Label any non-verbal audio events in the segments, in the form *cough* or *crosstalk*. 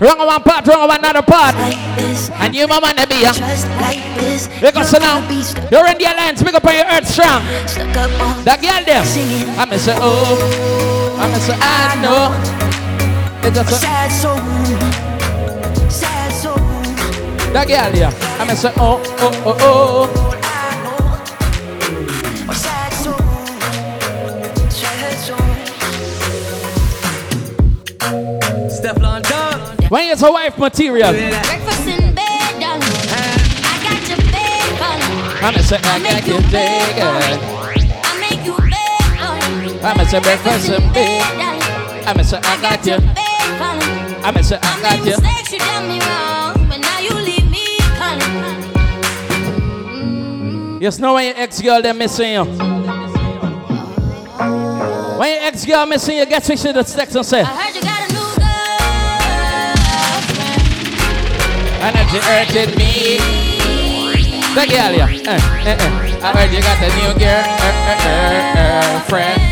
Wrong one part, wrong one another part. like. And you, mama, never ya. Just like us You're now. gonna be You're in the alliance. Big up on your earth strong. stuck up on That girl there. I'm a say, oh. I'm a say, I know. It's a sad soul. Sad soul. that girl there. I'm a say, oh, oh, oh, oh. When it's a wife material. Breakfast in bed, darling. I got your bed, darling. I'm a say, I got you take it. I make you bed. I'm a say, breakfast in bed. darling. I'm a say, I got you. Bed, darling. I'm a say, I got made you. mistakes, you done me wrong, but now you leave me calling. Yes, know when your ex girl they missing you. When your ex girl missing you, get switch to the text and say, and that you me. The girl, yeah. Eh, eh, eh. I heard you got a new girl, eh, eh, eh, eh, friend.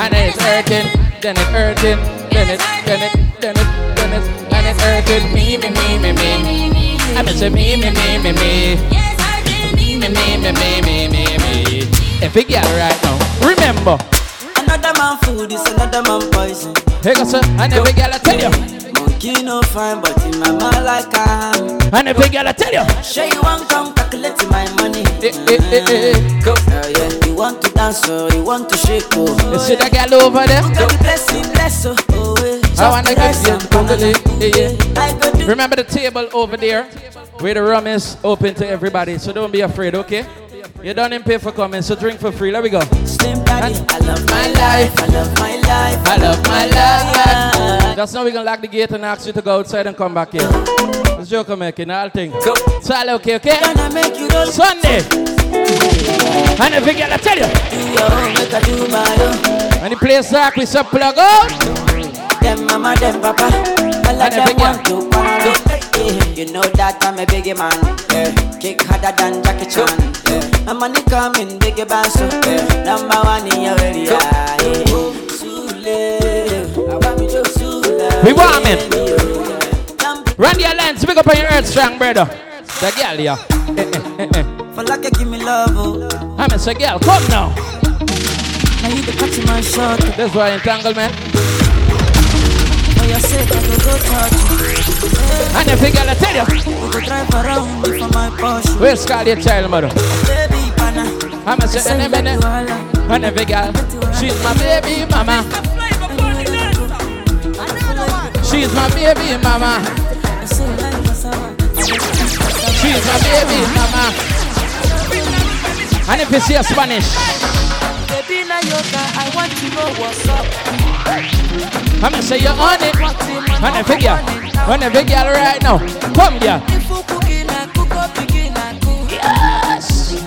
And it's hurting, then it hurting, then it, then it, then it, then it, and it hurting me, me, me, me, me. I miss it, me, me, me, me, me. Yes, hurting me, Me, me, me, me, me, me, me. If you get right now, remember. Another man food is another man poison. Goes, sir. And every girl I tell you. Monkey no fine, but in my mind like I am. And every girl I tell you. Sure you want come calculate my money. Eh, eh, eh, eh. Go. Uh, yeah. You want to dance or you want to shake oh. You see that girl over there? Who got the blessing, bless oh. oh eh. I wanna get you like totally, banana. yeah, yeah. I go do Remember the table over there where the rum is open to everybody, so don't be afraid, okay? You don't even pay for coming, so drink for free. Let me go. Slim daddy. I love my life. I love my life. I love my life. That's now we're gonna lock the gate and ask you to go outside and come back here. Let's joke I'm making all thing. Go. So all okay, okay? Gonna make you roll. Sunday. And if you get I tell you, Do your own, make I do my own. and the place dark, we say plug out. Them mama, them papa, all And of a big them want to party. Yeah, You know that I'm a biggie man. Yeah. Kick harder than Jackie Chan. Yeah. My money coming, biggie band so yeah. Number one in your area. Yeah. Sule, I want me to Sule. We warming. Number Randy Alliance, big up on your earth strong, brother. The girl, yeah. For like you give me love, oh. I'm a girl, come now. Now you the catch my shot. This why entanglement. I go go touch you. And if you I tell you, drive around for my Porsche. where's Scarlett child, mother? Baby, pana. I'm a say, in a minute. And if you girl, she's my baby mama. She's my baby mama. She's my baby mama. And if you see a Spanish, Baby, now yoga, I want to know what's up. I'm gonna say you're on it. And you girl, and if you girl right now, come girl. If you cooking, I cook up, begin, I cook. Yes.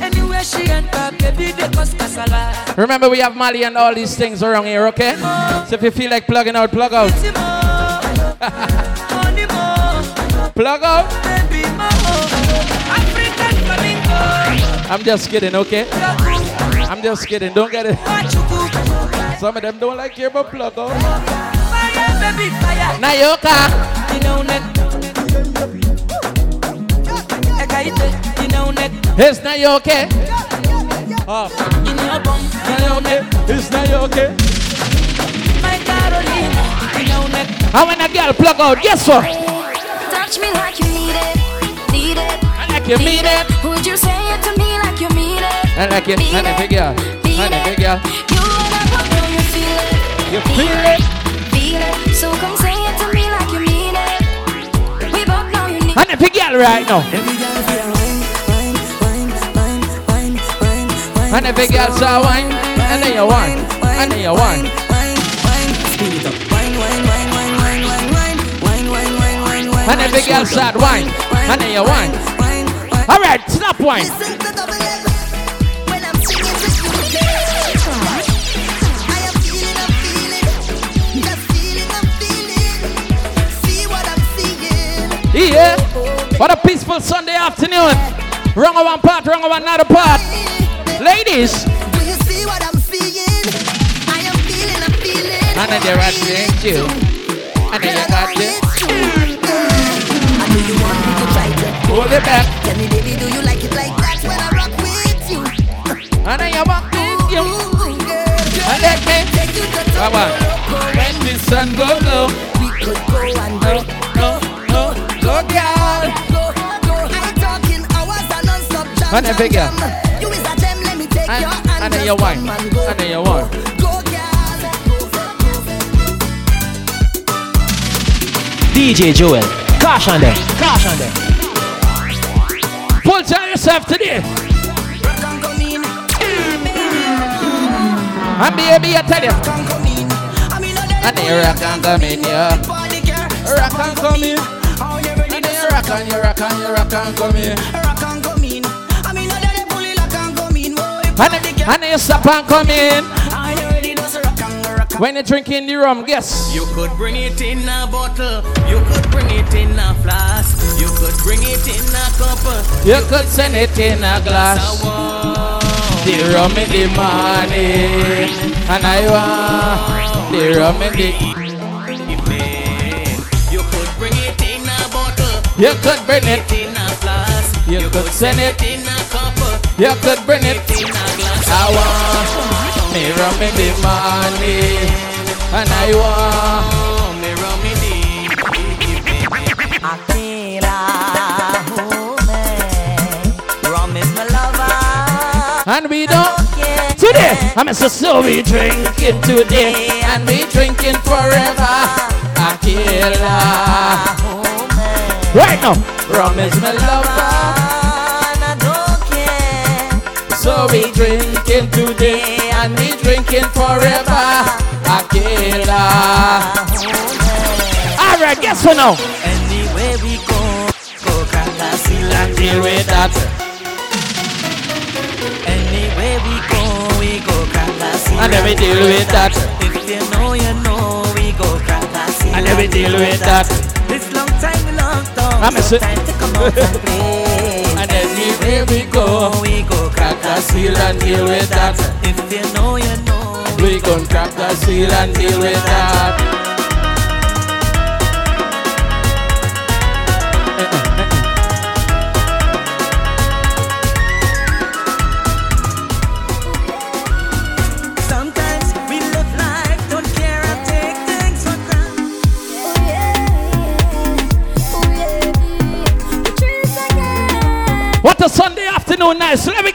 Anywhere she enter, baby, they cause casala. Remember, we have Mali and all these things around here, okay? So if you feel like plugging out, plug out. Plug out. baby, more. African flamingo. I'm just kidding, okay? I'm just kidding. Don't get it. What you cook? Some of them don't like hear about plug out. Fire, baby, fire. Nayoka. You know, net. Ekaite, you know, net. It's Nayoka. Oh, In your bum, you know, net. it's Nayoka. My Carolina, you know, net. I want a girl plug out. Guess what? Touch me like you need it, need it. I like you mean it. Would you say mean it? I like it. I like it, girl. I like it, girl. You and I both know you feel it. You feel it? Feel it. So come say it to me like you mean it. We both know you need I like it, girl, right now. And if a girl saw wine, and then you wine, and then you wine. And if a girl said wine, and then you wine. All right, stop wine. Yeah. What a peaceful Sunday afternoon. Wrong one part, wrong another part. Ladies. Do you see what I'm seeing? I am feeling, I'm feeling. And then at you. And then you got I know you want me to try to Hold it back. Tell me, baby, do you like it like that when I rock with you? And then you walk with you. And take you to on. When the sun go low. We could go and go, And then jam, big girl. You is a gem, let me take And, your hand. and then just you wine. come and go. And then you wine. DJ Joel. Caution them. Caution them. Pull down yourself today. Rock and come in. And baby, I tell you. Rock and in. I mean, And then you rock and come in, yeah. Rock and come in. How you And then rock and you rock and you rock and come in. And then, girl. and then you stop and come in. Are you ready to rock and rock When you're drinking the rum, guess. You could bring it in a bottle, you could bring it in a flask, you could bring it in a cup. You could send it in a glass. Uh, the rum in the morning. And I want the rum in the. You could bring it in a bottle, You could bring it. in a flask, You could send it. in You could bring it. I want me rum in the morning. And I want. Me rum in the. And we don't. Today, I'm so so we drinking today. And we drinking forever. Man, Right now, rum is my lover. So we drinking today and we drinking forever. Aquila. Alright, guess what now? Anywhere we go, go Crackasila. Deal with that. Anywhere we go, we go Crackasila. And then we deal with that. If you know, you know, we go Crackasila. And then we deal with that. This long time we long talk. I'm a so si- time to come out and play. Anywhere we go, we go crack the seal and deal with that. If you know, you know. We gon' crack the seal and deal with that.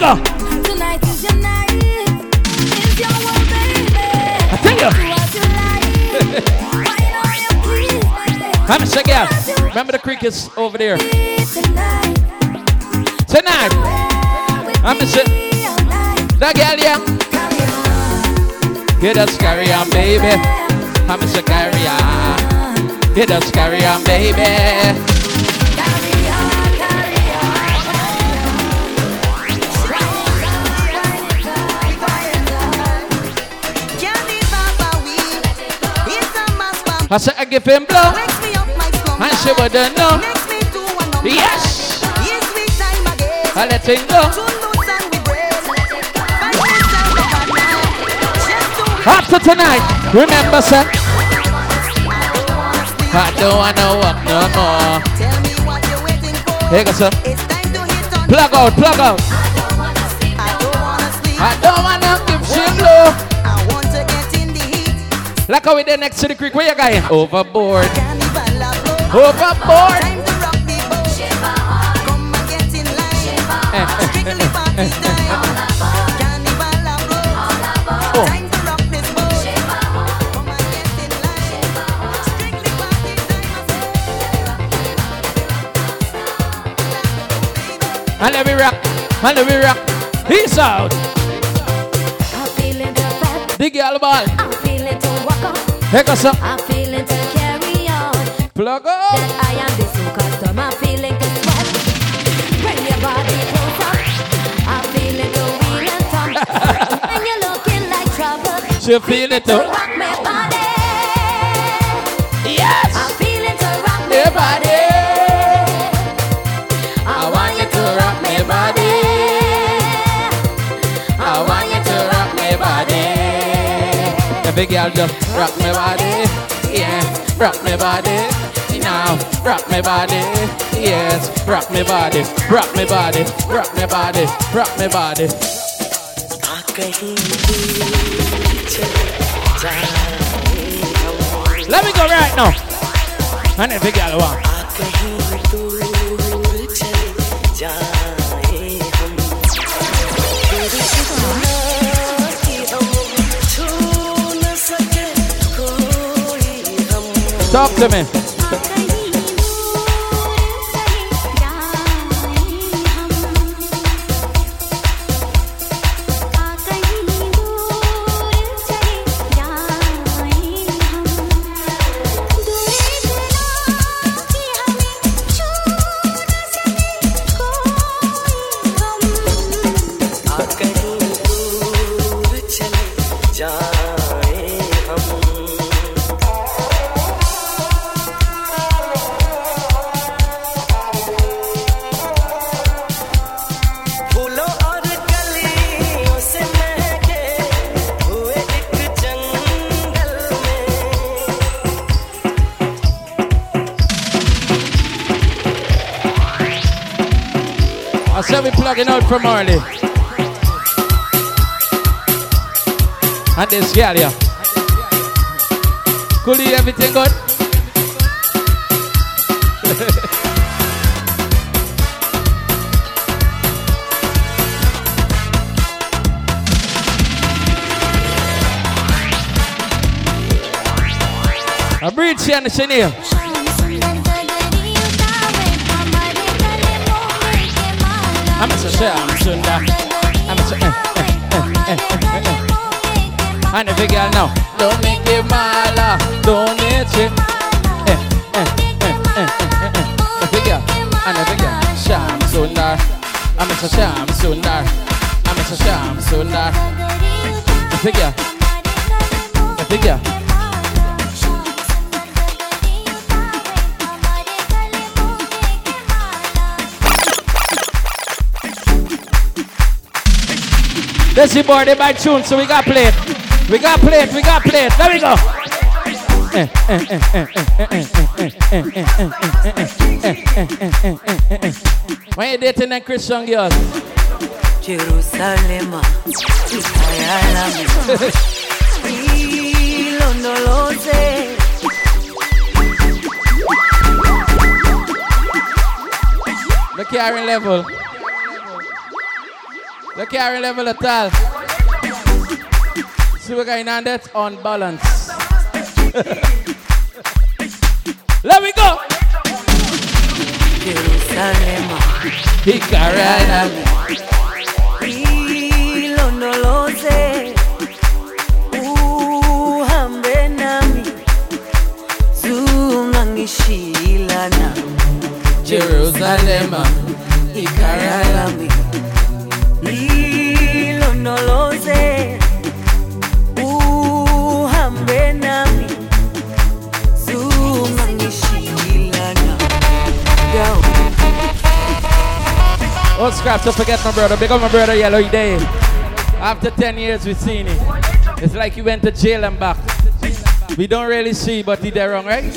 Nice. Let me go. Tonight is your night. It's your world, baby. I tell you. Do what you like. Wine on I'm a girl. Remember the crickets over there. Tonight, I'm a shit. me all night. That girl, yeah. Get us carry on, baby. I'm a on. Get us carry on, baby. I said I give him blow. Wakes me up my slumber. And she wouldn't know. Makes me do a number. Yes. Yes, we time again. I let him go. Too loose and we break. Find yourself a partner. Just to After tonight, remember, sir. I don't wanna walk no more. Tell me what you're waiting for. Here goes, sir. It's time to hit on. Plug out, plug out. I don't wanna sleep. I don't wanna give she blow. Like how we there next to the creek. Where you going? Overboard. Carnival of love. Overboard. Time to rock the boat. Come and get in line. Strictly party time. Carnival of love. Oh. Time to rock this boat. Come and get in line. Strictly party time. And let me rock. And let me rock. Peace out. I'm feeling to fat. The girl ball. Feeling to walk on. Sir. I'm feeling to carry on. Plug out. That I am the new customer, feeling to sweat. Bring your body closer. I'm feeling to wheel and thump. and *laughs* you're looking like trouble. She feel it To rock my body. Big girl just rock my body. Yeah. rock me body. Now, rock me body. Yes, rock me body, rock me body, rock me body, rock me body. Let me go right now. And if you got Talk to me. I said we plugging out from early. And this girl here. Coolie, everything good? *laughs* A breach here on the chenille. I'm a Sham I'm a eh, eh, eh, eh, eh, eh. And big girl now. Don't make it mala. Don't make it. Eh, eh, eh, eh, eh, eh, eh. Big girl. And big girl. Sham Sundar. I'm a Sham Sundar. I'm a Sham Sundar. The big girl. Big girl. This is boy, they buy tune, so we got plate. We got plate, we got plate. There we go. When you dating that Christian girl, ikayalami ilondoloze the carrying level. The carrying level at all. See what going on that's on balance. *laughs* Let me go. Jerusalema He carried ilondoloze uhambe nami zungangishilana Jerusalem. ikayalami Scrap, don't forget my brother. Up my brother Yellow Day. After 10 years, we've seen it. It's like he went to jail and back. We don't really see, but he there wrong, right? *laughs*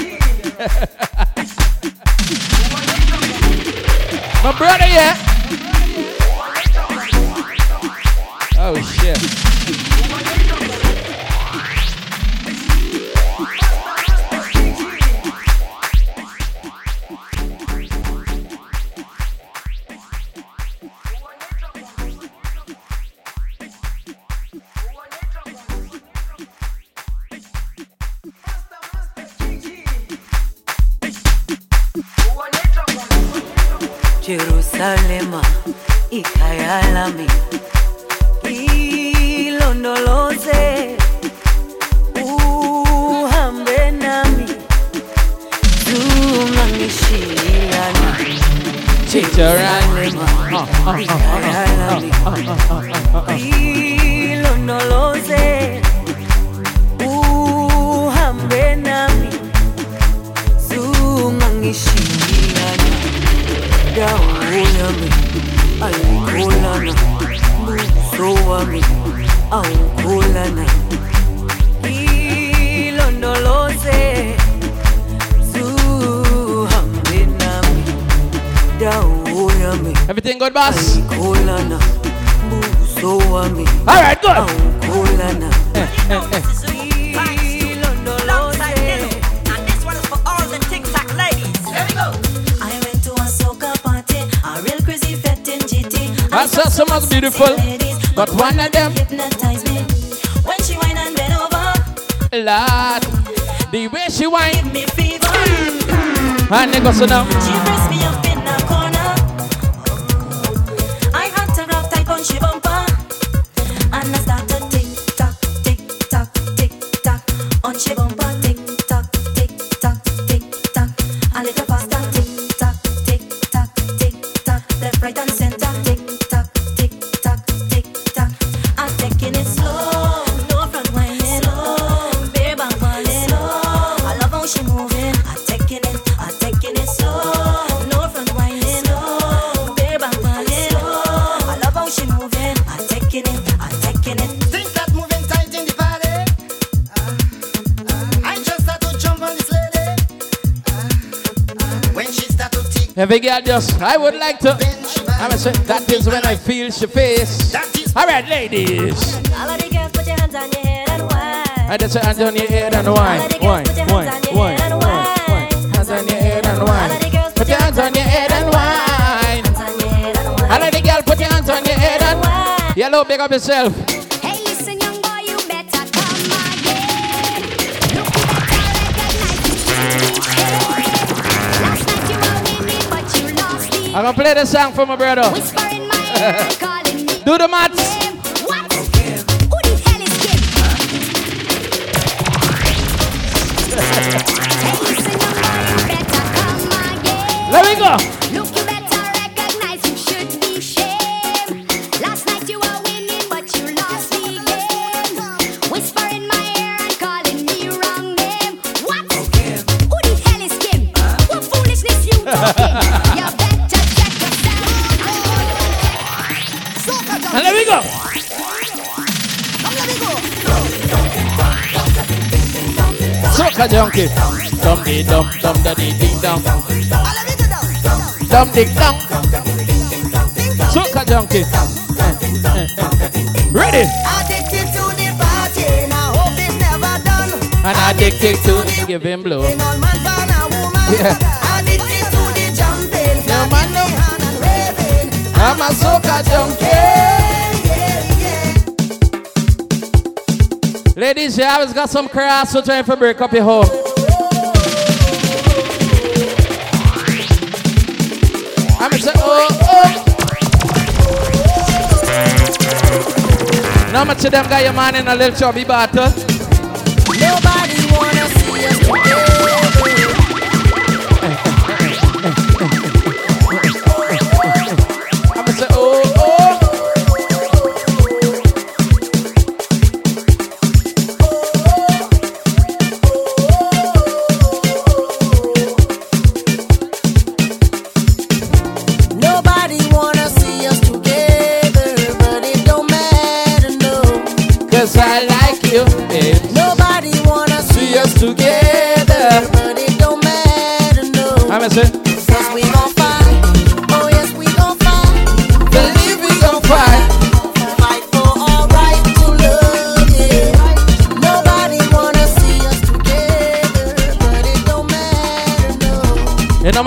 my brother, yeah. Oh, shit. Went to a soca party, a real crazy fete in GT. I saw some of the beautiful, but one of them, hypnotized me. When she went and bent over, Lord, the way she whine, give me fever. and they go so now. She pressed me up just, I would like to. I'm gonna say that is when I feel she face. All right, ladies. All of girls, put your hands on your head and whine. I just say hands on your head and wine, wine, wine, wine, wine, wine. Hands on your head and wine. Put your hands on your head and wine. All of the girl, put your hands on your head and Whine. Yellow, big up yourself. I'm gonna play the song for my brother. Whisper in my ear, calling me *laughs* Do the maths. Ding dong. Soca junkie. Eh. Ready? addicted to the party. Now hope it's never done. And addicted to give him blow. In all man, man, a woman. Yeah. Addicted to the jumping, Yeah, man, no. and. I'm a soca junkie. Ladies, you always got some crass, so trying to break up your home. Much of them got your man in a little chubby bottle.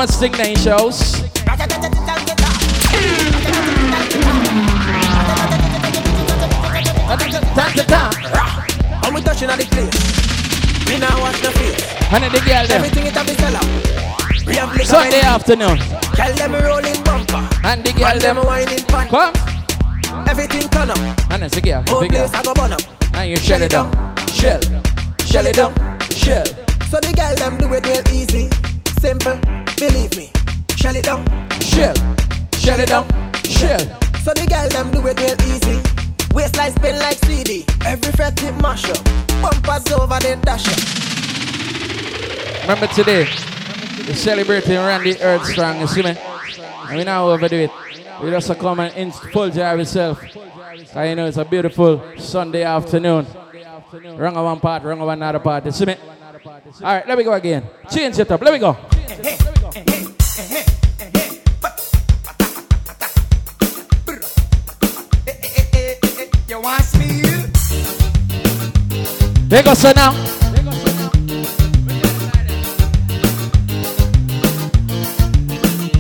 No. You know, much sing nine shows. How we touching at the place? Me now watch the face. And then the girl them. Everything it a be sell out. We have liquor Sunday afternoon. Tell them rolling bumper. And the girl them whining pan. Come. Everything turn up. And girl. Whole place I go burn up. And you shell it down. Shell. Shell it down. Shell. So the girl them do it real easy. Simple. Believe me. Shell it down. Shell. Shell it down. Shell. So the girl them do it real easy. Waistline spin like CD. Every fret it mash up. Bumpers over the dash up. Remember today, we're celebrating Randy Earth Strong, you see me? And we now overdo it. We just come and in full drive yourself. So you know it's a beautiful Sunday afternoon. Wrong on one part, wrong on another part, you see me? All right, let me go again. Change it up. Let me go. You want me? They go so now.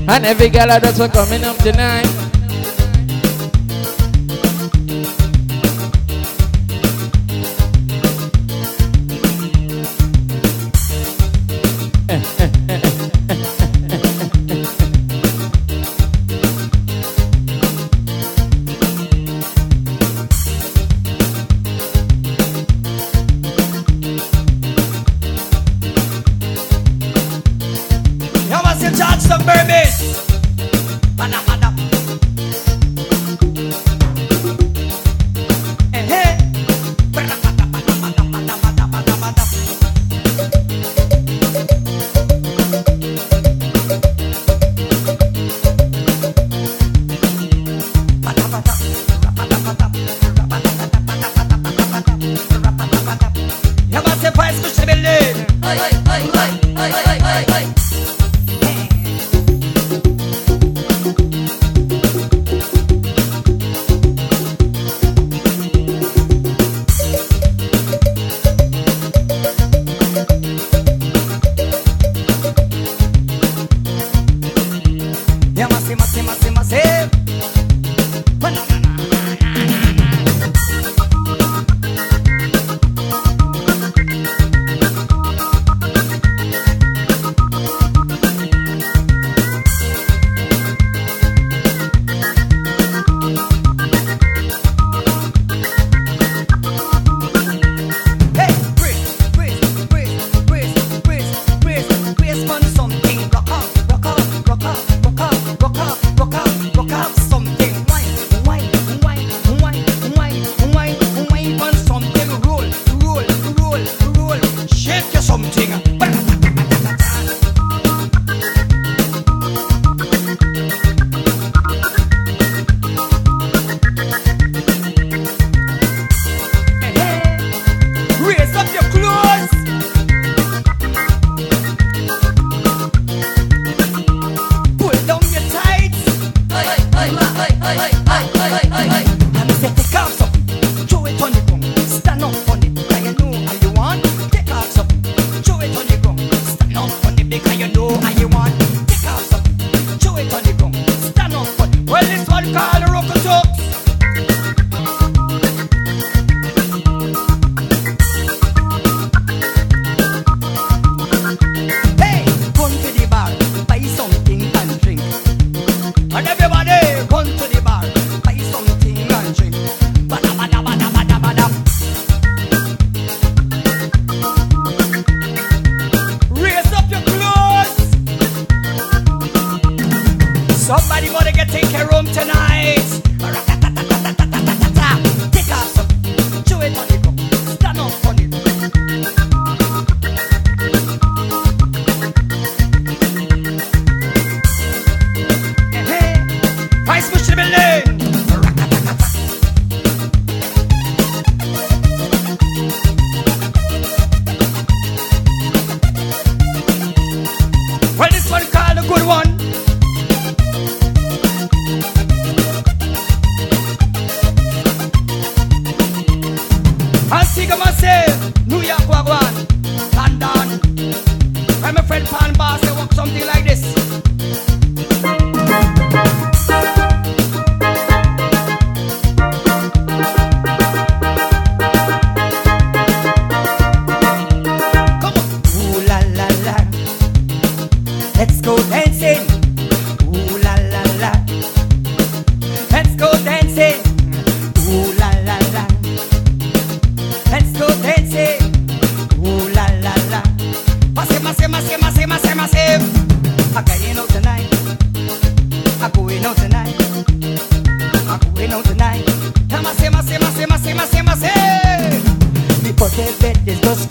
And every girl that's coming up tonight. Bitch.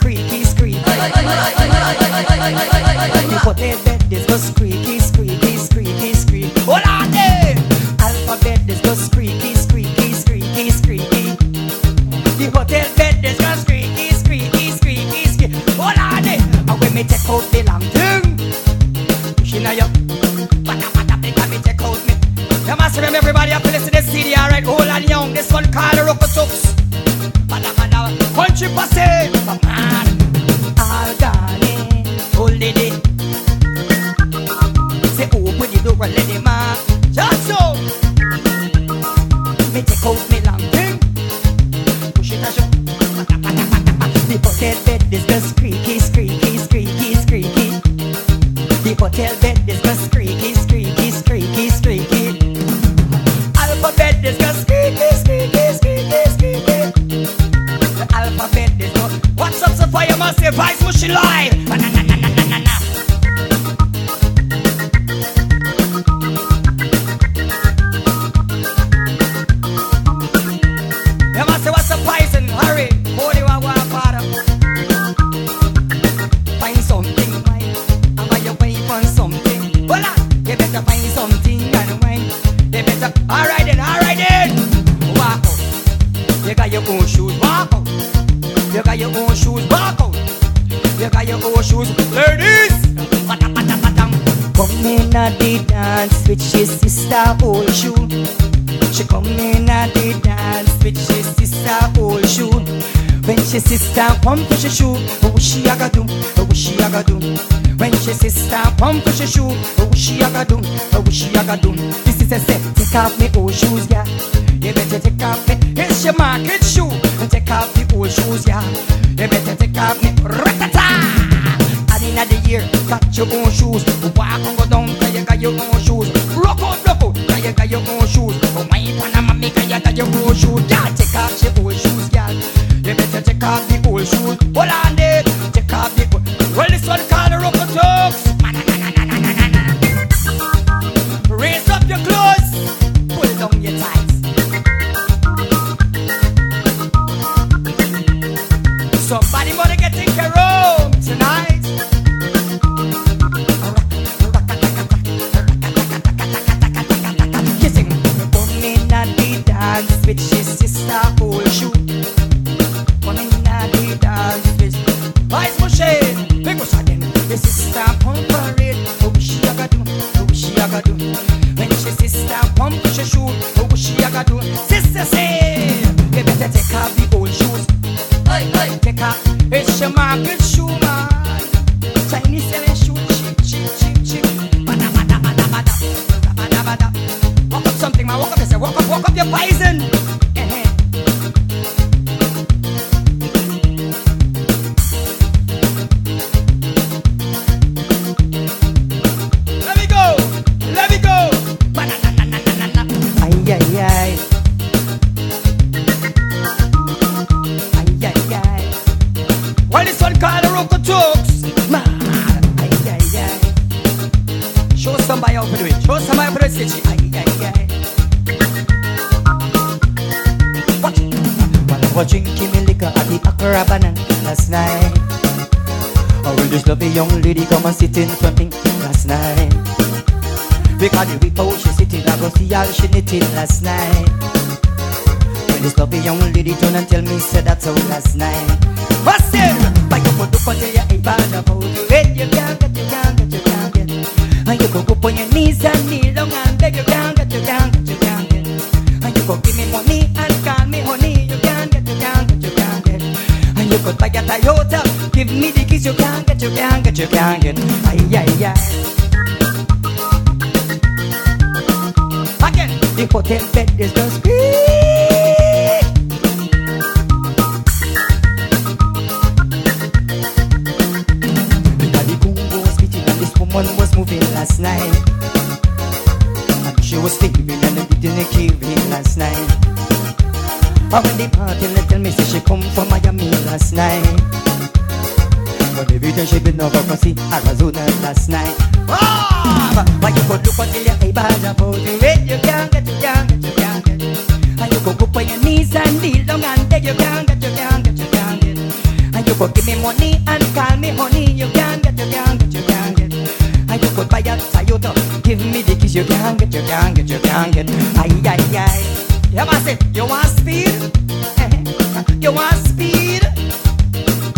Squeaky, squeaky. You put it that is the squeaky. A do. When she sister pump she shoe, oh she a do, oh she a do. This is a set, take off me old shoes, yeah. You better take off me, it's your market shoe. Take off the old shoes, yeah. You better take off me, ratata. At the end of the year, got your own shoes. Walk and go down, cause you got your own shoes. Rock out, rock out, cause you got your own shoes. Wine on a mommy, cause you got your own shoes. Yeah, take off your old shoes, yeah. You better take off the old shoes. Hold on was drinking me liquor at the Accra Banana last night. I will this lovely young lady come and sit in front me last night. Because the whip out she sitting, I go see all she knitting last night. When this lovely young lady turn and tell me, said that's all last night. What's it? But you put up until you ain't bad about it. When you can't get, you can't get, you can't get. And you go up on your knees and kneel down and beg, you can't get, you can't get, you can't get. And you go give me money and call me honey, could buy a Toyota, give me the keys, you can't get, you can't get, you can't get. Ay, ay, ay. Again, the hotel bed is just squeak. Because the Congo was beating and this woman was moving last night. And she was sleeping and didn't give in last night. And when the party let tell me say she come from Miami last night. But every time she been over from see Arizona last night. Ah! But you could look until your bad about it. Wait, you can't get, you can't get, you can't get. And you go go on your knees and kneel down and beg, you can't get, you can't get, you can't get. And you go give me money and call me honey, you can't get, you can't get, you can't get. And you could buy a Toyota, give me the keys, you can't get, you can't get, you can't get. Ay, ay, ay. Yeah, I said, you want speed? you want speed?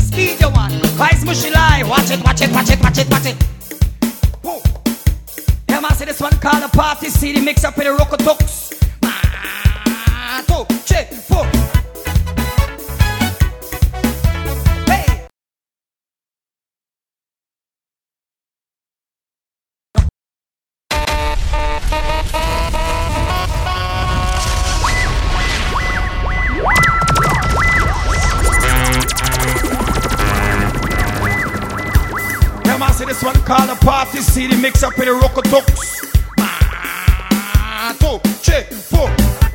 Speed you want. Vice mushy lie. Watch it, watch it, watch it, watch it, watch it. Whoa. Yeah, man, say this one called a party city mix up with the Roco Tux. Ah, two, three, four. See this one called a party CD mix up with the Rocotux. One, two, three, four.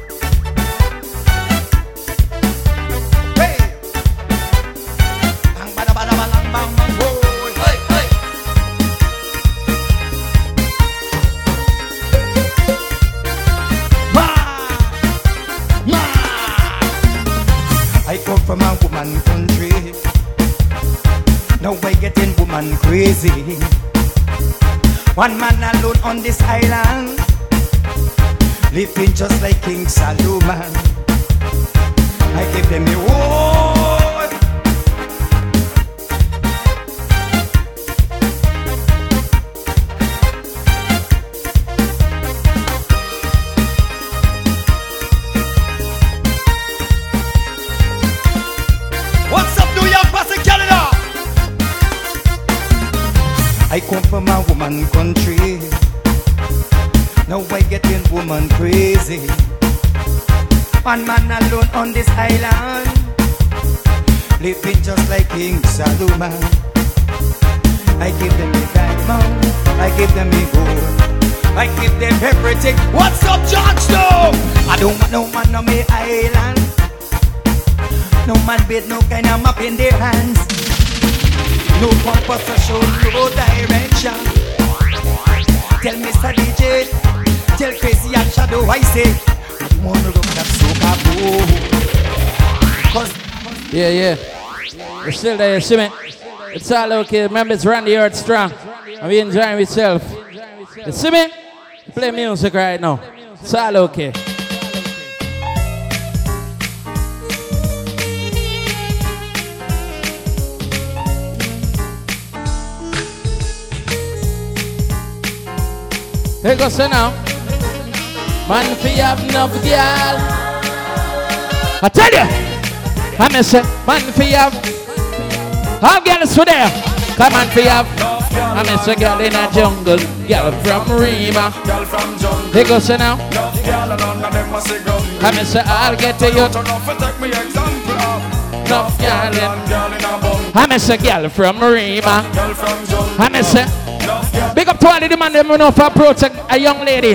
Crazy. One man alone on this island, living just like King Solomon. I give them the word. I come from a woman country. Now I getting woman crazy. One man alone on this island, living just like King Solomon. I give them the diamond, I give them the gold, I give them everything. What's up, Georgetown? I don't want no man on my island. No man with no kind of map in their hands. No compass to show no direction. Tell Mr. DJ, tell Crazy and Shadow I say, you wanna look that soca boo. Yeah, yeah. You're still there, you see me? It's all okay. Remember, it's Randy Earth Strong. We enjoying yourself. You see me? Play music right now. It's all okay. Here goes so now. Man, fi have enough girl. I tell you. I miss it. Man, fi have. Have girls for there. Come on, fi have. I miss a girl in a jungle. Girl from Rima. Girl from jungle, Here goes so now. love girl and none of them a say gun. I miss it. I'll get to you. Turn off and take me example of Enough girl in. One girl in a bum, I miss a girl from Rima. girl from jungle, I miss it. Big up to all the man them know for approach a, a young lady.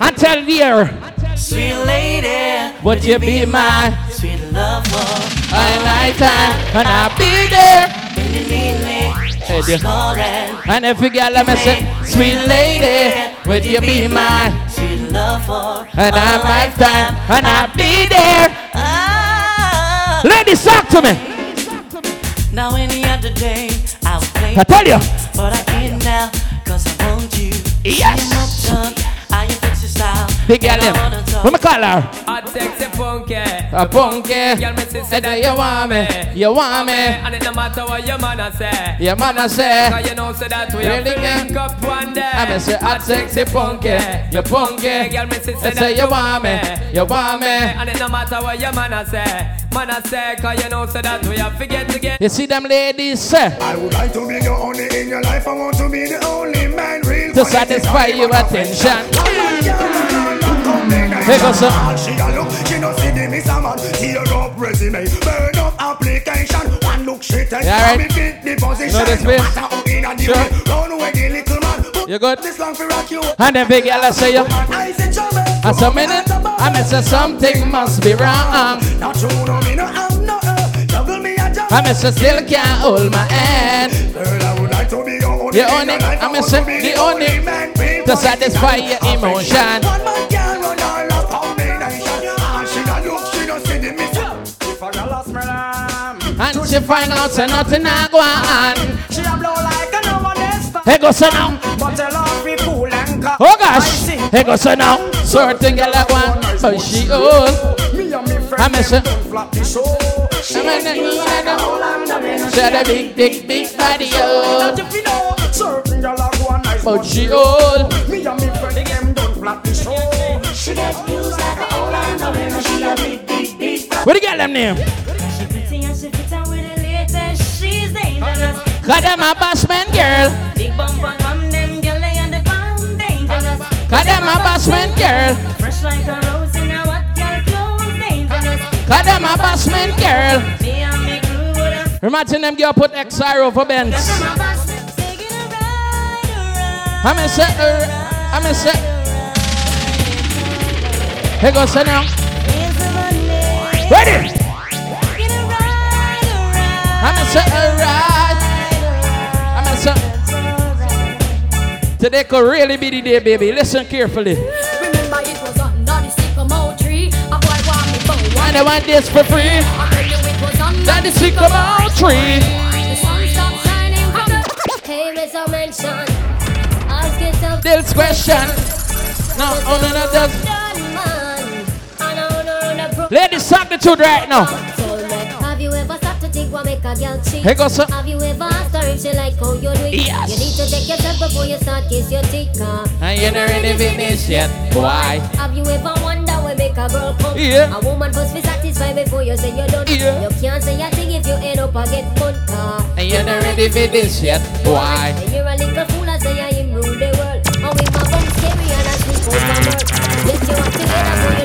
And tell her, Sweet lady, would you be my sweet love for I night time and I'll be there. when you need me. Hey, dear. And if you girl let me say, sweet lady, would you be my sweet love for and I might time and I'll be there. Ah, Ladies, talk to me. now any other day I tell you. but I can't now, cause I want you. Yes. Big girl, and I them. What me call her? Hot sexy funky. A punky. Girl, me say Say that you want me, you want me. And it no matter what your man a say. Your man a say, Cause you know say that we Really, have to link up one day. I me say hot sexy punky, you punky. Girl, me say, They say you want me, you want me. And it no matter what your man a say. Man a say, cause you know say that we have to get together. You see them ladies say, I would like to be the only in your life. I want to be the only man real. to satisfy your attention. Goes some. All she a look, she no see the miss a man. Tear up resume, burn up application. One look she take, You alright? me fit the position. know this, no babe? matter how in a Sure. way, run away the little man. You good? This long for rock you. And the big I say you. I say trouble. And some minute, I say something must be wrong. Not true, no me no have no. Uh, juggle me a juggle. I me say still can't hold my hand. Girl, I would like to be the only. The only- your. I mean, want say to be the only man to satisfy your emotion. She find out say nothing a go on. she a blow like a no one else. Hey go so now. But tell her be cool and calm. Oh gosh. Hey go so now. Certain girl a go on. But she old. Me and me I friend miss it. them flap the show. I mean, the- She had a big dick, big body old. If you know, certain girl a go on nice, But she old. Me and me friend them don't flap the show. She get used like a Orlando and she a big, big, big. What the girl them name? She Cause them a boss man girl. Big bump on from them girl they on the bomb dangerous. Cause them a boss man girl. Fresh like a rose in a what girl clothes dangerous. Cause them a boss man girl. Me and me crew Imagine them girl put XR over Benz. I'm a boss, taking a I'm in set. I'm in set. Here goes now. Ready? I'm set. Today could really be the day, baby. Listen carefully. Remember it was under the sycamore tree. A boy want me bow. And I want this for free. I tell you it was under the sycamore tree. The sun stopped shining from the Hey, Mr. Mention. Ask yourself This question. No, no, no, just. Ladies, talk the truth right now. Make a girl cheat? Here goes, sir. Have you ever asked her if she like how you do it? Yes. You need to check yourself before you start kiss your teeth. car. And you not ready finish yet. Why? Have you ever wonder what make a girl come? Yeah. A woman must be satisfied before you say you're done. Yeah. You can't say a thing if you end up a get fun car. And you not ready finish yet. Why? And you're a little fool as say I am rule the world. And with my bum scary and I sleep work. Yes, you want to get up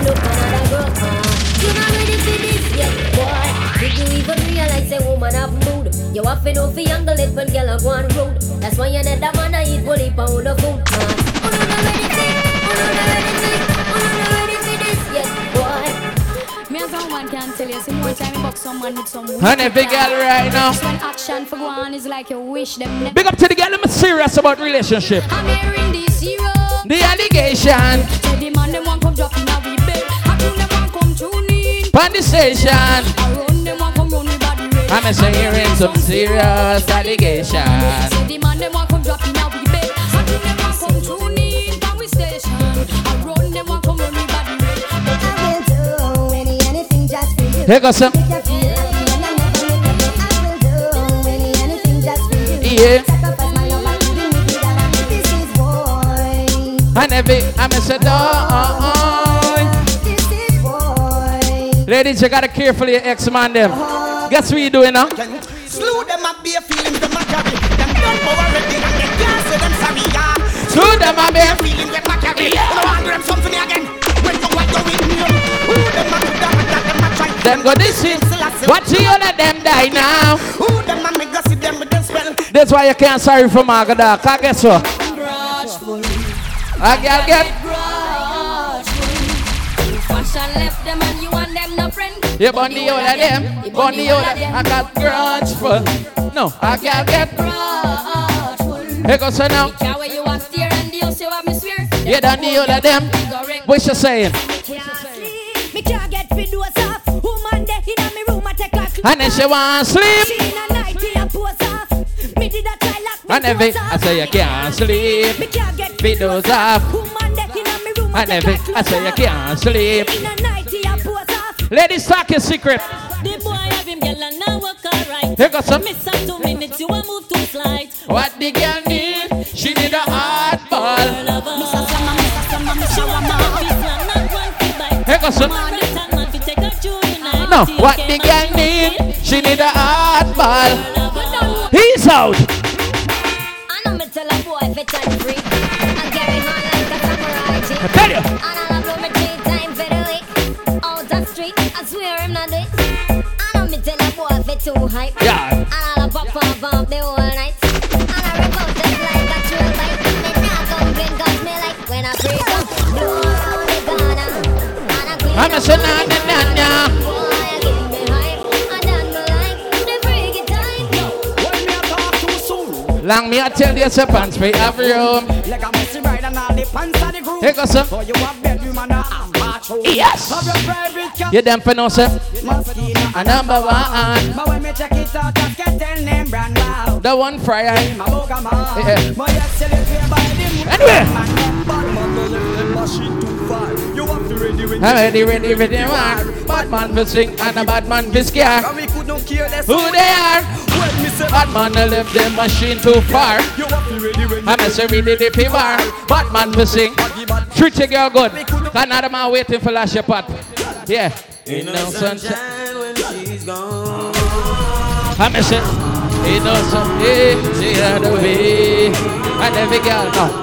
you even realize a woman have mood? You have to know for young the little girl a go on road. That's why you need a man a eat bully pound of food. Oh, Oh, Oh, this boy. Me as a woman can tell you, see more time you someone with some And big girl right now. Just when action for go on is like you wish them never. Big up to the girl. I'm serious about relationship. I'm hearing this hero. The allegation. Say the man them want come drop in a wee bed. How come them want come tune in? On the station. I'm hearing some serious allegation. Say the man come come we come me. I will do any anything just for you. Here goes some. Yeah. And every I'm a This is boy. Ladies, you gotta care for your ex man them. Guess what you doing now? Slew them up, be a feeling them a carry. Them done for already and they can't say them sorry, yeah. Slew them up, be a feeling them a carry. You know, want them something again. When you want to win, you who them a do them a that them a try. Them go this shit. Watch you all of them die now. Who them a make us see them with them spell. That's why you can't sorry for Magada. Cause guess what? I girl get. You burn the whole of them. Burn the whole of them. I got grudge for. No, I girl get. Here goes now. Care where you are steer and the house you have me swear. You done the whole of them. What you saying? Me can't get rid off. Woman there in me room I take a And then she want sleep. She in a nightie a pose off. Me did a try lock And every I say you can't sleep. Me can't get Beat off. Woman there in me room I And every I say you can't sleep. In a nightie a pose off. Ladies, talk your secret. The boy have him girl and now work alright. Here goes some. Miss her two minutes, you a move too slight. What the girl need? She need a hard ball. She want a happy slam, not one fi bite. Here goes some. Man, the tag man fi take her through the night. No, what the girl need? She need a hard ball. He's out. I know me tell a boy if it's free. I carry on like a samurai. I tell you. A boy if it's too hype. Yeah. And I'll pop off up the whole night. And I rip out just like a trail bite. Me not complain 'cause me like when I freak up. Blow around the corner. And I clean I'm a up son the of the corner. Nanya. Boy, you give me hype. And then me the freaky. Long me I tell you, say pants free every room. Like a messy ride and all the pants of the group. Here goes some. So you have bedroom and a bathroom. Yes. Have your private car. You them for no say. Mosquito. A number one. But when me check it out, just get tell name brand wow. The one fryer. My. Yeah. My excellent by the Anyway. Bad man don't let the machine too far. You have to ready I'm ready, ready, ready, man. Bad man for sing and a bad man for scare. And we could not care Who they are? When me say Bad man they left the machine too far. You have to ready when I'm a say ready the fever. Bad man for sing. Treat your girl good. Another man waiting for last your pot. Yeah. Ain't no sunshine when she's gone. I miss it. Ain't no. Yeah, she had a way. And every girl know.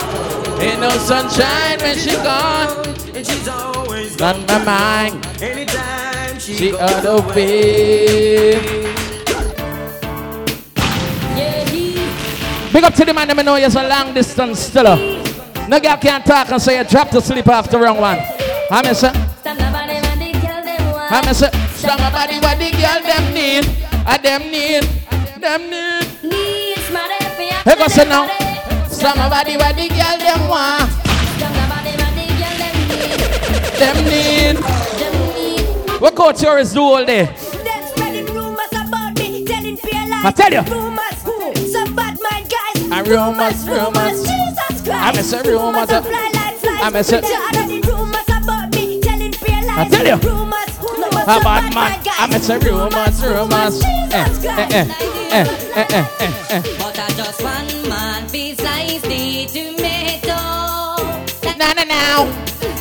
Ain't no sunshine when she gone. And she's always On my mind. Anytime she, She goes out of away. way. Yeah, Big up to the man, that me know you're a long distance still. No girl can't talk and say you drop to sleep after wrong one. I miss it. I miss it. Some body what the girl them need. I them need. Them need. Hey, go sit now. What the girl them want. Them need. What coach yours do all day? Them spreading rumors about me, telling fear lies. I tell you. Rumors, some bad mind guys. And rumors, rumors. Jesus Christ. I miss a rumors. a fly like flies. I miss it. There rumors about me, telling fear lies. I tell you. Rumors, rumors, A bad man. I miss a rumors, rumors. Eh, eh, eh, eh. But I just one man besides the tomato. No, no, no.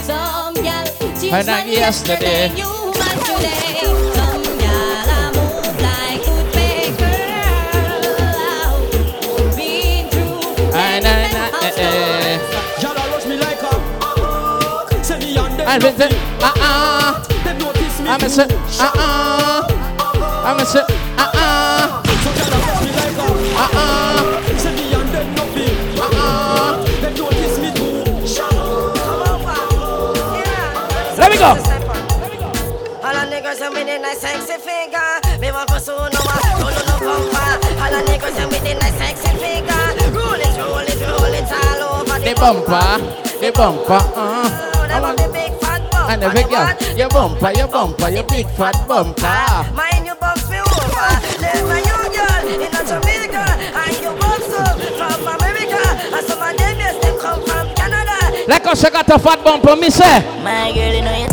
Some girl, she's not one yesterday. yesterday, you man today. Some girl a move like good big. Been through. Y'all rush me like a me. Visit. Them notice me I miss it. I miss it. So y'all me like a Uh-uh. Say and them nothing. Uh-uh. Them notice me too. Let me go. All the niggas them with the nice sexy figure. Me want pursue no more, no no no bumper. All the niggas them with the nice sexy figure. Roll it, roll it, roll it all over The bumper, the bumper, uh. Them want the big fat bumper. And the big girl, your bumper, your bumper, your big fat bumper. Mind you bumps me over. Never you girl in a Jamaica, and you bumps up from America. And some of them yes them come from Canada. Like us, you got a fat bumper, me say. My girl, you know you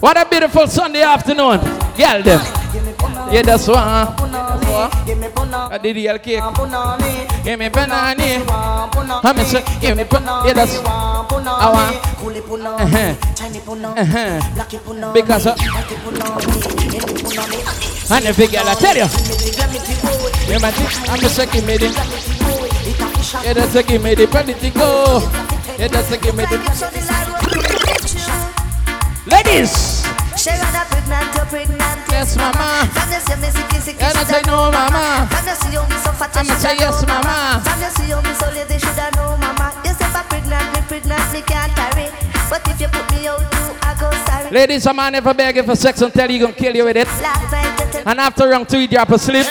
What a beautiful Sunday afternoon. Girl, them. Yeah, that's one. Give me did the cake. Punani. Give me banana. Me say? Give me punani. Yeah, that's. I want. Coolie punani. Tiny punani. Blacky punani. Because. And the big girl, I tell you. Glamity boy. Yeah, I'm just saying, me the. Yeah, that's a give me the to go. Yeah, that's a give me the. Ladies. She rather pregnant to pregnant. Yes, mama. From you see me sicky sicky. Yeah, that's I know, mama. From you see how me so fat. I'ma say shoulda yes, know, mama. From you see how me so lazy, shoulda know, mama. You say for pregnant, me pregnant, me can't carry. But if you put me out, too, I go sorry. Ladies, a man never beg you for sex until you he gonna kill you with it. Last night you tell And after round two, you drop asleep.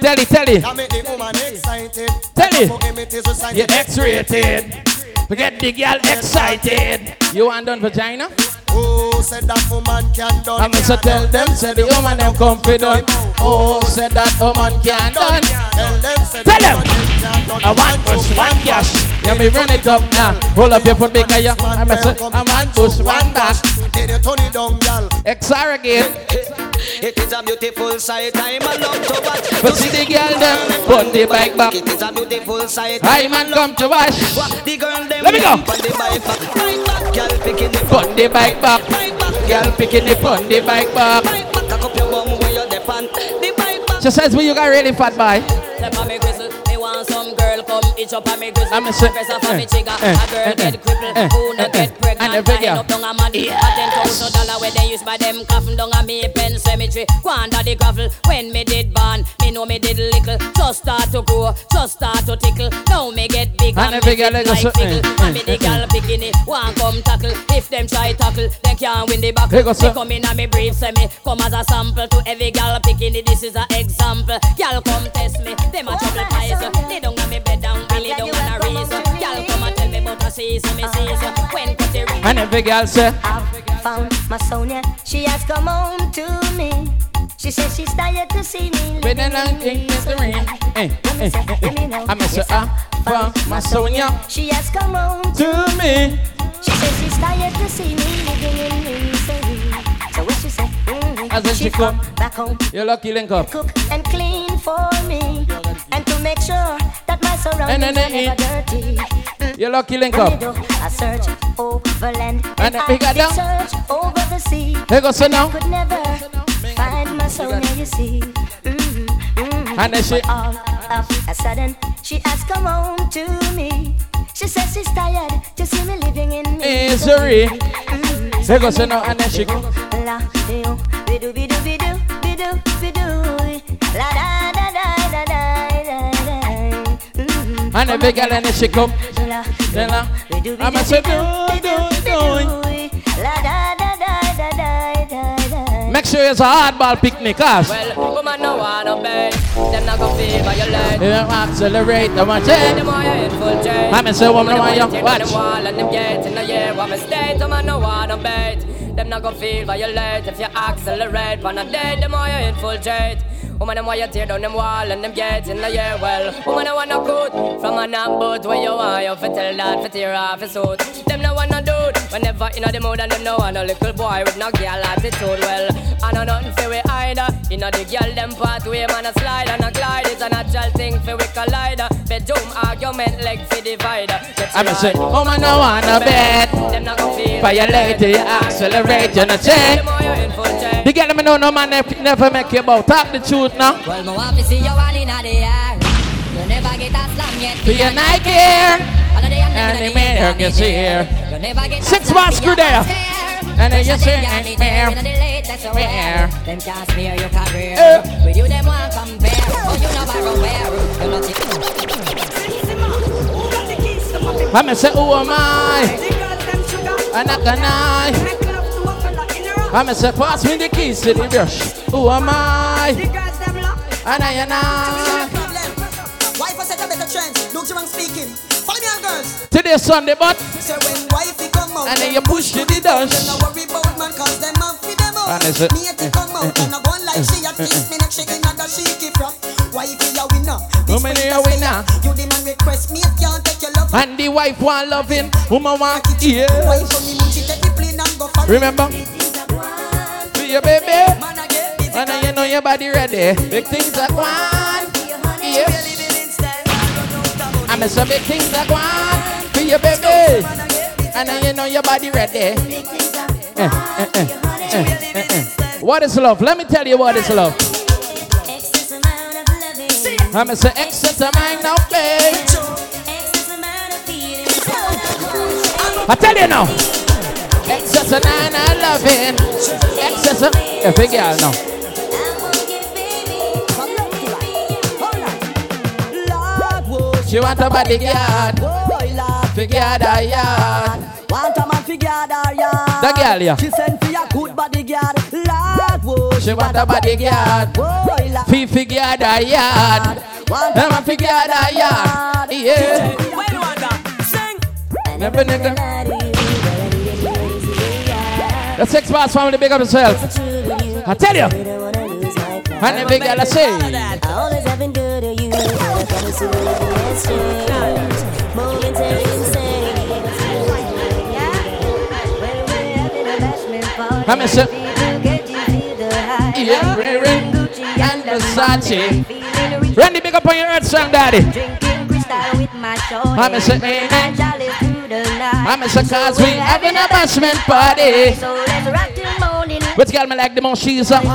Tell it, tell it. I make the woman. Tell it. For him it is a You're X-rated. Forget the girl excited. You want done vagina? Oh, said that woman can done. I'm gonna tell them, say the woman them confident. Oh, said that woman can done. Tell them, say Tell them. woman can done. I want push one cash. Yeah, me run it up now. Hold up your foot big guy. I'm a want push one back. Then you turn it down, girl. XR again. *laughs* It is a beautiful sight. I'm a love to watch. But see the girl them put the bike back. It is a beautiful sight. I man come to wash. The girl them Let me go. on the bike back. Bike back, girl picking the Put the bike back. Girl picking the put the bike back. bike back. Cock up your bum where you're depend. The bike back. She says, well, you got really fat boy. Girl come itch up on me gristle. I'm a say- press off on me eh, trigger, eh, a girl eh, get eh, crippled, eh, who no eh, get eh. pregnant, And the and end up down a man. A ten thousand dollar where they use by them coffin down a me pen cemetery. Go under the gravel when me did born, me know me did little, just start to grow, just start to tickle. Now me get big And and, the me video fit like like so- fickle. eh, And me the eh, girl bikini, want come tackle. If them try tackle, they can't win the battle. Me come in and me brief say me come as a sample to every girl bikini. This is a example. Girl come test me, them a trouble pies. Lay down on me bed down, Billy down on a raise. Girl come and tell me about a season, me season. When put the ring. And every girl say, found my Sonia. She has come home to me. She says she's tired to see me. with the long thing is the ring. Eh, eh, eh, eh. I'm a say, ah, from my Sonia She has come home to me. She says she's tired to see me living in misery. So what she say? Mm-hmm. As if she come. back home, You're lucky link up. cook and clean for me, and to make sure that my surroundings And then are they never dirty. You're lucky link When up. a search over land, And and I down. search over the sea. Here goes, so now. I could never find my Sonia, you see. Mm-hmm, mm-hmm. And then she- But all of a sudden, she asked come home to me. She says she's tired to see me living in Misery. They go say no and then she La and big girl and she come. La Then uh, bidu I'm bidu a say do do do. Make sure it's a hardball picnic, cause Well, woman no wanna beg. Them not gonna feel violate. you don't accelerate the one Them change. why you infiltrate. I'm a say woman, Woman, why you take on watch. them wall and them gate in the year. What mistake? Them no wanna bait. Them not gonna feel violate if you accelerate. On a day, them why you infiltrate. Woman, them why you tear down them wall and them gates in the year. Well, woman, I wanna good from an boat where you want you fit tell that fit tear off his suit. Them no wanna do whenever in the mood and them no want a little boy with no girl attitude. Well, I know nothing for we either. In the girl them pathway, man a slide and a glide. It's a natural thing for we collider. Bedroom argument leg for divider. I'm a say, oh man, no wanna bet. Them not gonna feel Violate, you accelerate, you know change. Them why you. The girl me know no man never make you about. Talk the truth now. Well, me want to see you one in the air. You never get a slam yet. For your Nike Air. And the mirror gets here. You never get Six months screw there. And then you say, a girl fair. the latest wear. Them can't smear your career. With you, them want compare. Oh, you know borrow where. You know I'm a say, who am I? I'm not gonna. I'm a say, pass me the keys to the brush. Who am I? And I and I. Wife has set a better trend. Look, Jimang speaking. Follow me on, girls. Today Sunday, but Say when wifey come out, and then you push to the dash. I worry about man, cause them have fi them out. And it's a- Me a to come out, and I go like she a kiss me neck, shaking at the shaky from. Wifey a winner. How many a winner? You the man request me, if can't take your love. And the wife want loving, woman want yeah. Wife on me, she take the plane and go for. Remember? To your baby, and then you know your body ready. Big things that one, yes. I'm some big things that one for your baby, and then you know your body ready. Eh, eh, eh. What is love? Let me tell you what is love. I'm a say excess amount of pain. I tell you now. Excess of nine I loving. Excess of big girl now. She want a bodyguard. Oh, figure her yard. Want a man figure her yard. The girl, yeah. She send for a good bodyguard. Lord, whoa. She want a bodyguard. Fi figure her yard. I'm a figure her yard. Yeah. Never nigga. The six bars family, big up yourself. I tell you. And the big girl I say. Always having good to you. Come to the exchange. Momentary insane. When we're having a bashment party, Come here, sir. people get you feel the high. Yeah, wearing Gucci and Versace. Randy, big up on your earth song, daddy. drinking crystal with my shorty. I'm a say. And jolly through the night. I'm a say, cause we having a bashment party. So let's rock till morning. Which girl me like the most? She's up.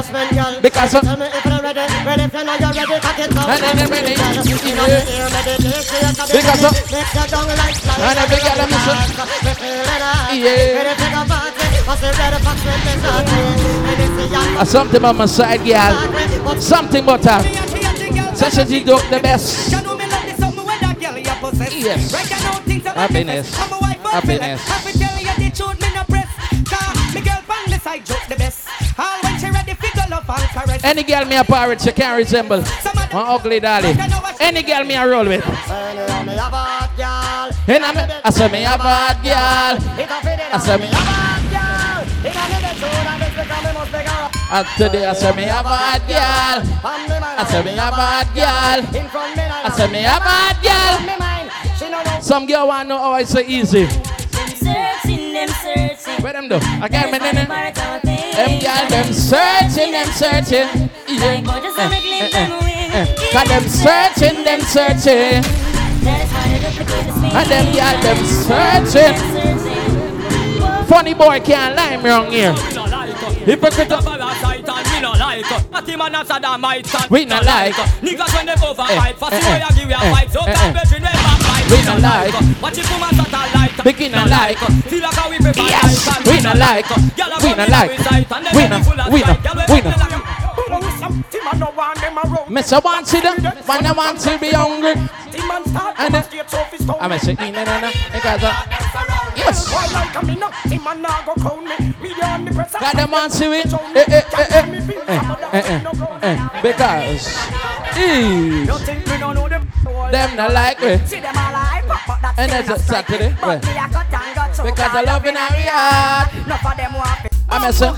Because of. Tell me if you're ready, ready if you're not, you're ready, cock it up. And then you're ready. Girl, you know the ear, meditate, you can Because of- ready. Make your tongue like fly. And every girl I'm Ready so- for feeling hot. Yeah. Ready for the party. I say ready for feeling hot. Ready for your Uh, something about my side, girl. Something about her. Such a G dope the best. Yes. Happiness. Happiness. Any girl me a pirate, she can't resemble. One ugly dolly. Any girl me a roll with. Anyhow, me a hot girl. And I'm, I say me a bad girl. It a fit it I say me. a hot girl. It a fit it tune and it's because me must be girl. And today I say me a bad girl. Me. I say me a bad girl. In front me now. I say me a bad girl. Some girl want to know how I say easy. Searching, them searching. Where them do? I can't remember. Them girl, them searching, them searching. Yeah. Like, uh, uh, uh, Cause them searching, them searching. And them girl, them searching. Funny boy can't lie me wrong here. Hypocrite of parasite and me no like Party man a sodomite and we not like Niggas when they over fight eh, Fussy eh, boy a give you a eh, fight So can't be dream we no like. Watch it from to like begin a like. feel like how we prefer yes. life, we no like. We no like. We no. We no. We no. Miss I want to them, man I want to be hungry. Uh, I'm a sick, na na na, because uh, Yes. Got the man see it. Eh eh eh eh. Eh eh eh, eh, eh. Because. You them? Them not like me. And that's a Saturday. Because I love in our yard. I'm a son.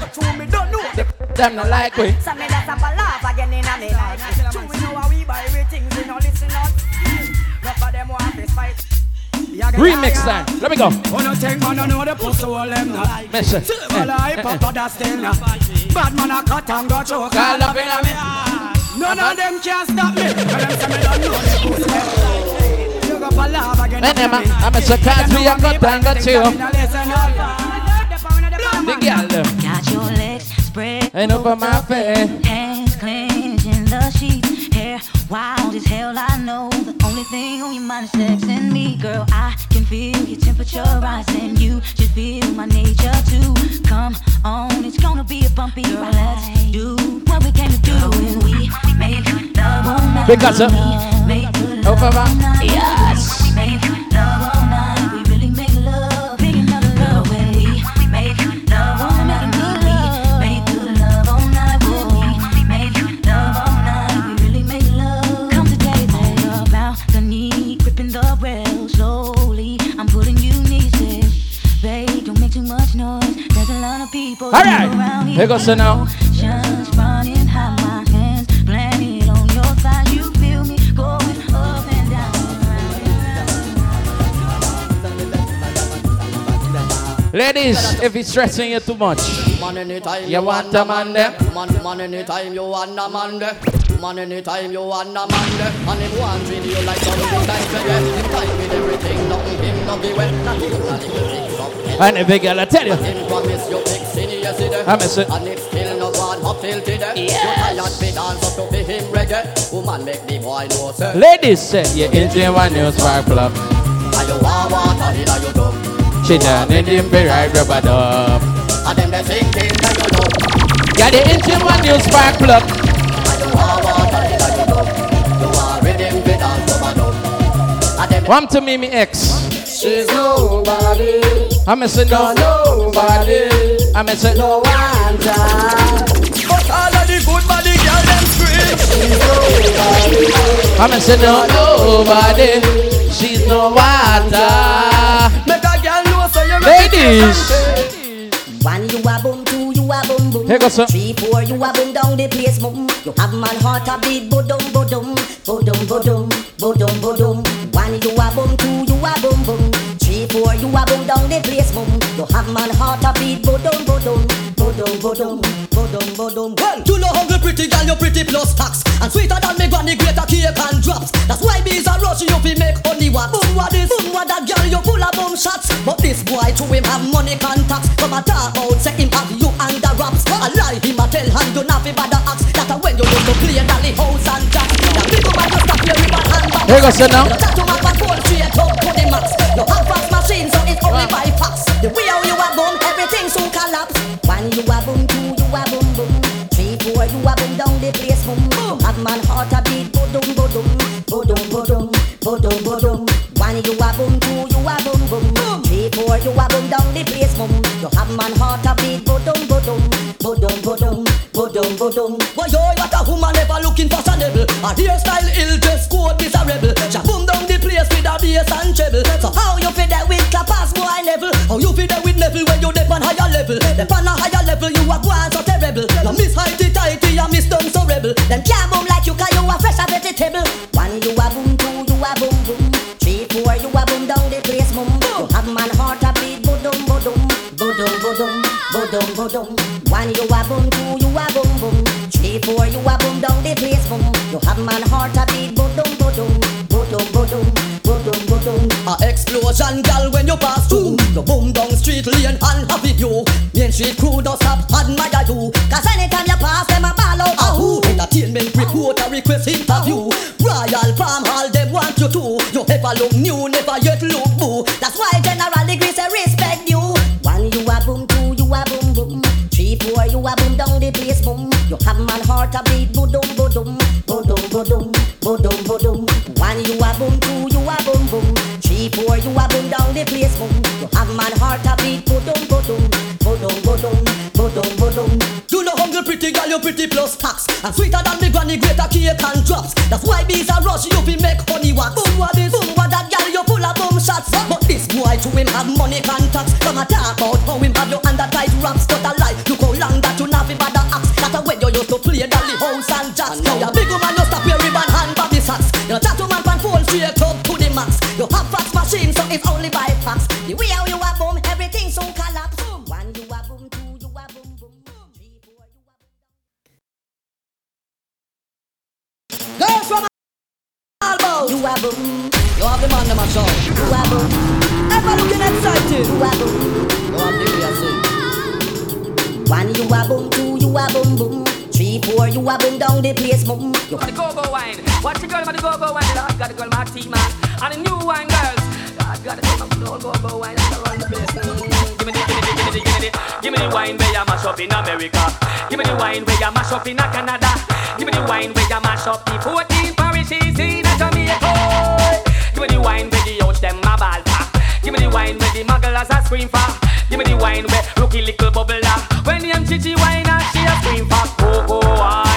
Them not like me. Fight. Well, that. Let me oh, still now. Bad man, I cut and go choke. Call up in a me. None of them can stop me. Tell them say me don't know the pussy. You go for love again. And them, uh, I'm a say, cause we a cut and got you. The girl, them. Got your legs spread Ain't over my face. Wild as hell. I know the only thing on your mind is sex and me, girl. I can feel your temperature rising. You just feel my nature too. Come on, it's gonna be a bumpy ride. Let's do what we came to do. We make love all night. Because, Make good love over all my, night. yes. All right. around Here goes so now. Emotions running high, my hands planted on your thigh. You feel me going up and down. Ladies, if it's stressing you too much, Man anytime you want a man there. Man, man anytime you want a man there. Man anytime you want a man there. And him want treat you like something like a yeah. Him time with everything, nothing and if big girl, I tell you. I miss eh. it. And it's still not one hot till dinner. Yes. You tired dance up to him reggae. Woman make the boy know, sir. Ladies said you enjoy one new spark club. Are you warm water, are you dumb? She done in the right rubber dub. And them they sing things that you know. Yeah, they enjoy one new spark club. Are you warm water, are you dumb? You are rhythm with all rubber dub. One to me, me ex. She's nobody. I'm a say no. nobody. I'm a say no one But all of the good body girl them scream. I'm a say no nobody. She's no water. Make a girl know say you Ladies, One you a boom, two you a boom boom. Here goes, sir. Three, four you a boom down the place boom. You have man heart a beat bodum bodum, bodum bodum, bodum bodum. One you a boom, two you a boom boom. Three, four you a boom down the place boom. You have man heart a beat bodum bodum, bodum bodum, bodum bodum. Well, you know hungry pretty girl, you pretty plus tax And sweeter than me granny greater cake and drops. That's why bees are rush you fi make honey wax. Boom what this, boom what that girl, you full of boom shots. But this boy to him have money contacts. Come a talk about say him have you under wraps A lie him a tell hand you not fi bother Here goes, sir, now. You straight up to the max You have so only The you everything soon collapse. You boom, two you boom boom. Three, four you boom down the place boom. Have heart a beat you boom, two you boom boom. Three, four you boom down the place boom. You have man heart a beat. Why yo, what a never looking fashionable A hairstyle dress miserable boom down the place with a bass and treble So how you feel that with clappers level How you feel that with level when you dip on higher level Dip on a higher level you so terrible You miss tighty and miss so rebel Them can't boom like you 'cause you a fresh vegetable. One you a boom, two you a boom boom. Three, four you a boom down the place boom. You have man heart a beat bodum bodum, bodum bodum, bodum bodum. One you a boom, two you a boom boom. Three, four you a boom down the place boom. You have man heart explosion, gal, when you pass through. You boom down street lane and happy you. Main street crew don't stop admire you. Cause anytime you pass them a ball out a who. Entertainment report a request interview. Royal Palm Hall them want you to. You ever look new, never yet look boo. That's why General Degree Four, you a boom down the place, boom. You have man heart a beat, boom, boom, boom, boom, boom, boom. You know hungry pretty girl, you pretty plus tax. And sweeter than me granny, greater cake and drops. That's why bees are rush, you be make honey wax. Boom, what this? Boom, what that girl, you full of boom shots. But this boy to him have money contacts. Come and talk about how him have your under tight wraps. But a lie, look how long that you not be bad axe. That's a when you used to play dolly house and jazz. Now you big woman, you stop your ribbon hand bobby socks. You tattoo man it's only by fax. The way how you a boom, everything so collapse. One you a boom, two you a boom, boom. Girls from you a boom. You have the man, them a show. You a boom. Ever looking excited? You a boom. You have the I say. One you a boom, two you a boom boom. Three, four, you a boom down the place, boom. You got the go-go wine. Watch the girl with the go-go wine. Lord got the girl Martina. And the new wine Mm, Give me the, give me the, give me the, give me the, give me the wine where you mash up in America. Give me the wine where you mash up in Canada. Give me the wine where you mash up the 14 parishes in Jamaica. Give me the wine where the youth them a ball. Give me the wine where the mugglers a scream for. Give me the wine where rookie little bubbler. When the Chichi wine she a scream for cocoa wine.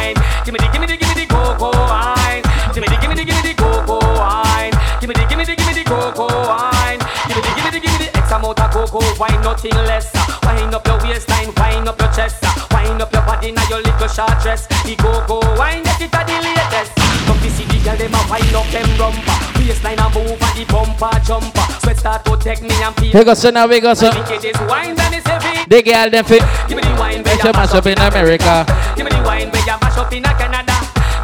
Wine, nothing less. Wind up your waistline, wind up your chest, wind up your body now your little short dress. The cocoa wine, get it a the latest. Come to see the girl them a wind up them rumper, waistline a move and the bumper jumper. Sweat start to take me and feel. Here goes now we go so. Think it is wine and it's heavy. The girl them fit. Give me the wine you mash up in America. Give me the wine you mash up in Canada.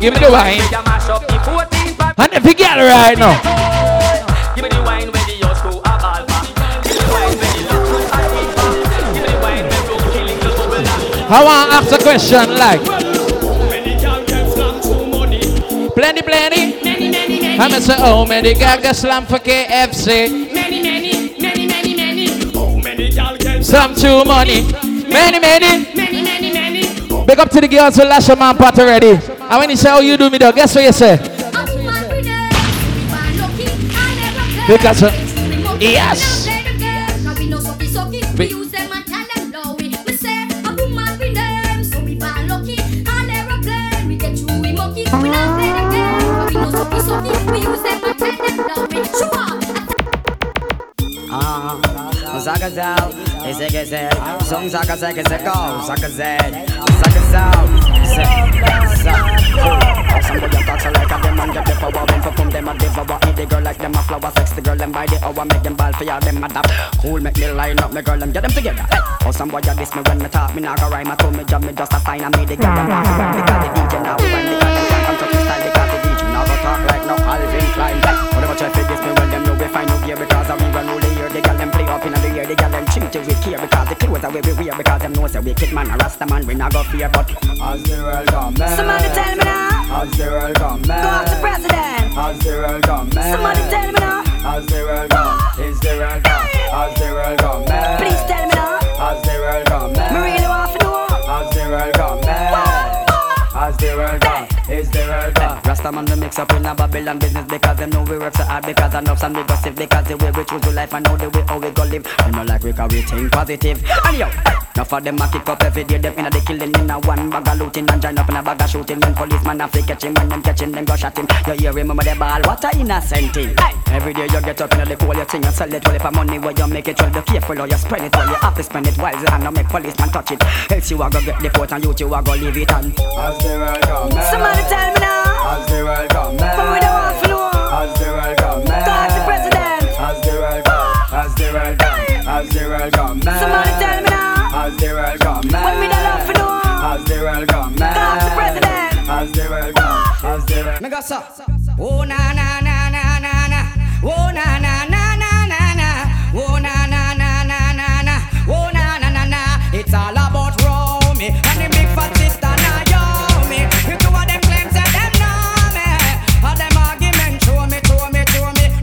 Give me the wine. Where you mash up the 14 pa- And if you get it right now. Give me the wine where I want to ask a question like. Plenty, plenty. Many, many, many. I'm say, oh, many gaga slam for KFC. Many, many, many, many, many. Some too money. Many, many. Many, many, many. Big up to the girls who lash a man pot already. And when you say, how you do me though, guess what you say? Because, uh, yes. Ese que ser, son Saka Zell, que se go, Saka Zell, Saka Zell, Zell, Zell. Some boy talk so like a the come a the girl like a the girl the hour, make ball for adapt. Cool, make me line up, me girl get them together. Oh diss me when me talk, me nah go rhyme, I told me job, me just a sign, I made the girl them run because the DJ now when because like no Calvin Klein. Hey, whatever try to diss me when them know we find no gear because I we run rule the year, the girl them play up in the year, the girl them treat you with care because the clothes are way we wear because them know say wicked man, a rasta man, we not go fear but as the world come back. Somebody tell me now. As the world come Go out to president. As the world come Somebody tell me now. As the world come, is the world come, as the world come Please tell me now. As the world come Me really want to know. As the world come As the world come, is the world come Rasta man we mix up in a Babylon business because them know we work so hard because enough some we gossip because the way we choose to life and know the way how we go live. We know like we can we think positive. And yo, enough of them a kick up every day. Them inna the killing in a one bag of looting and join up in a bag of shooting. When policeman have to catch him when them catch him, them go shot him. You hear remember the ball? What a innocent thing. Every day you get up in the cool, you thing, you sell it all for money. Where you make it, well be careful or you spread it. Well you have to spend it wisely and not make policeman touch it. Else you a go get the port and you you a go leave it on. As the world come Somebody tell me now. As the world come But we don't want to. As the world come Talk to president. As the world come, as the world come, as the world come Somebody tell me now. As the world come What me don't love to. As the world come Talk to president. As the world come, as the world Me go so. Oh na na na na na na. Oh na na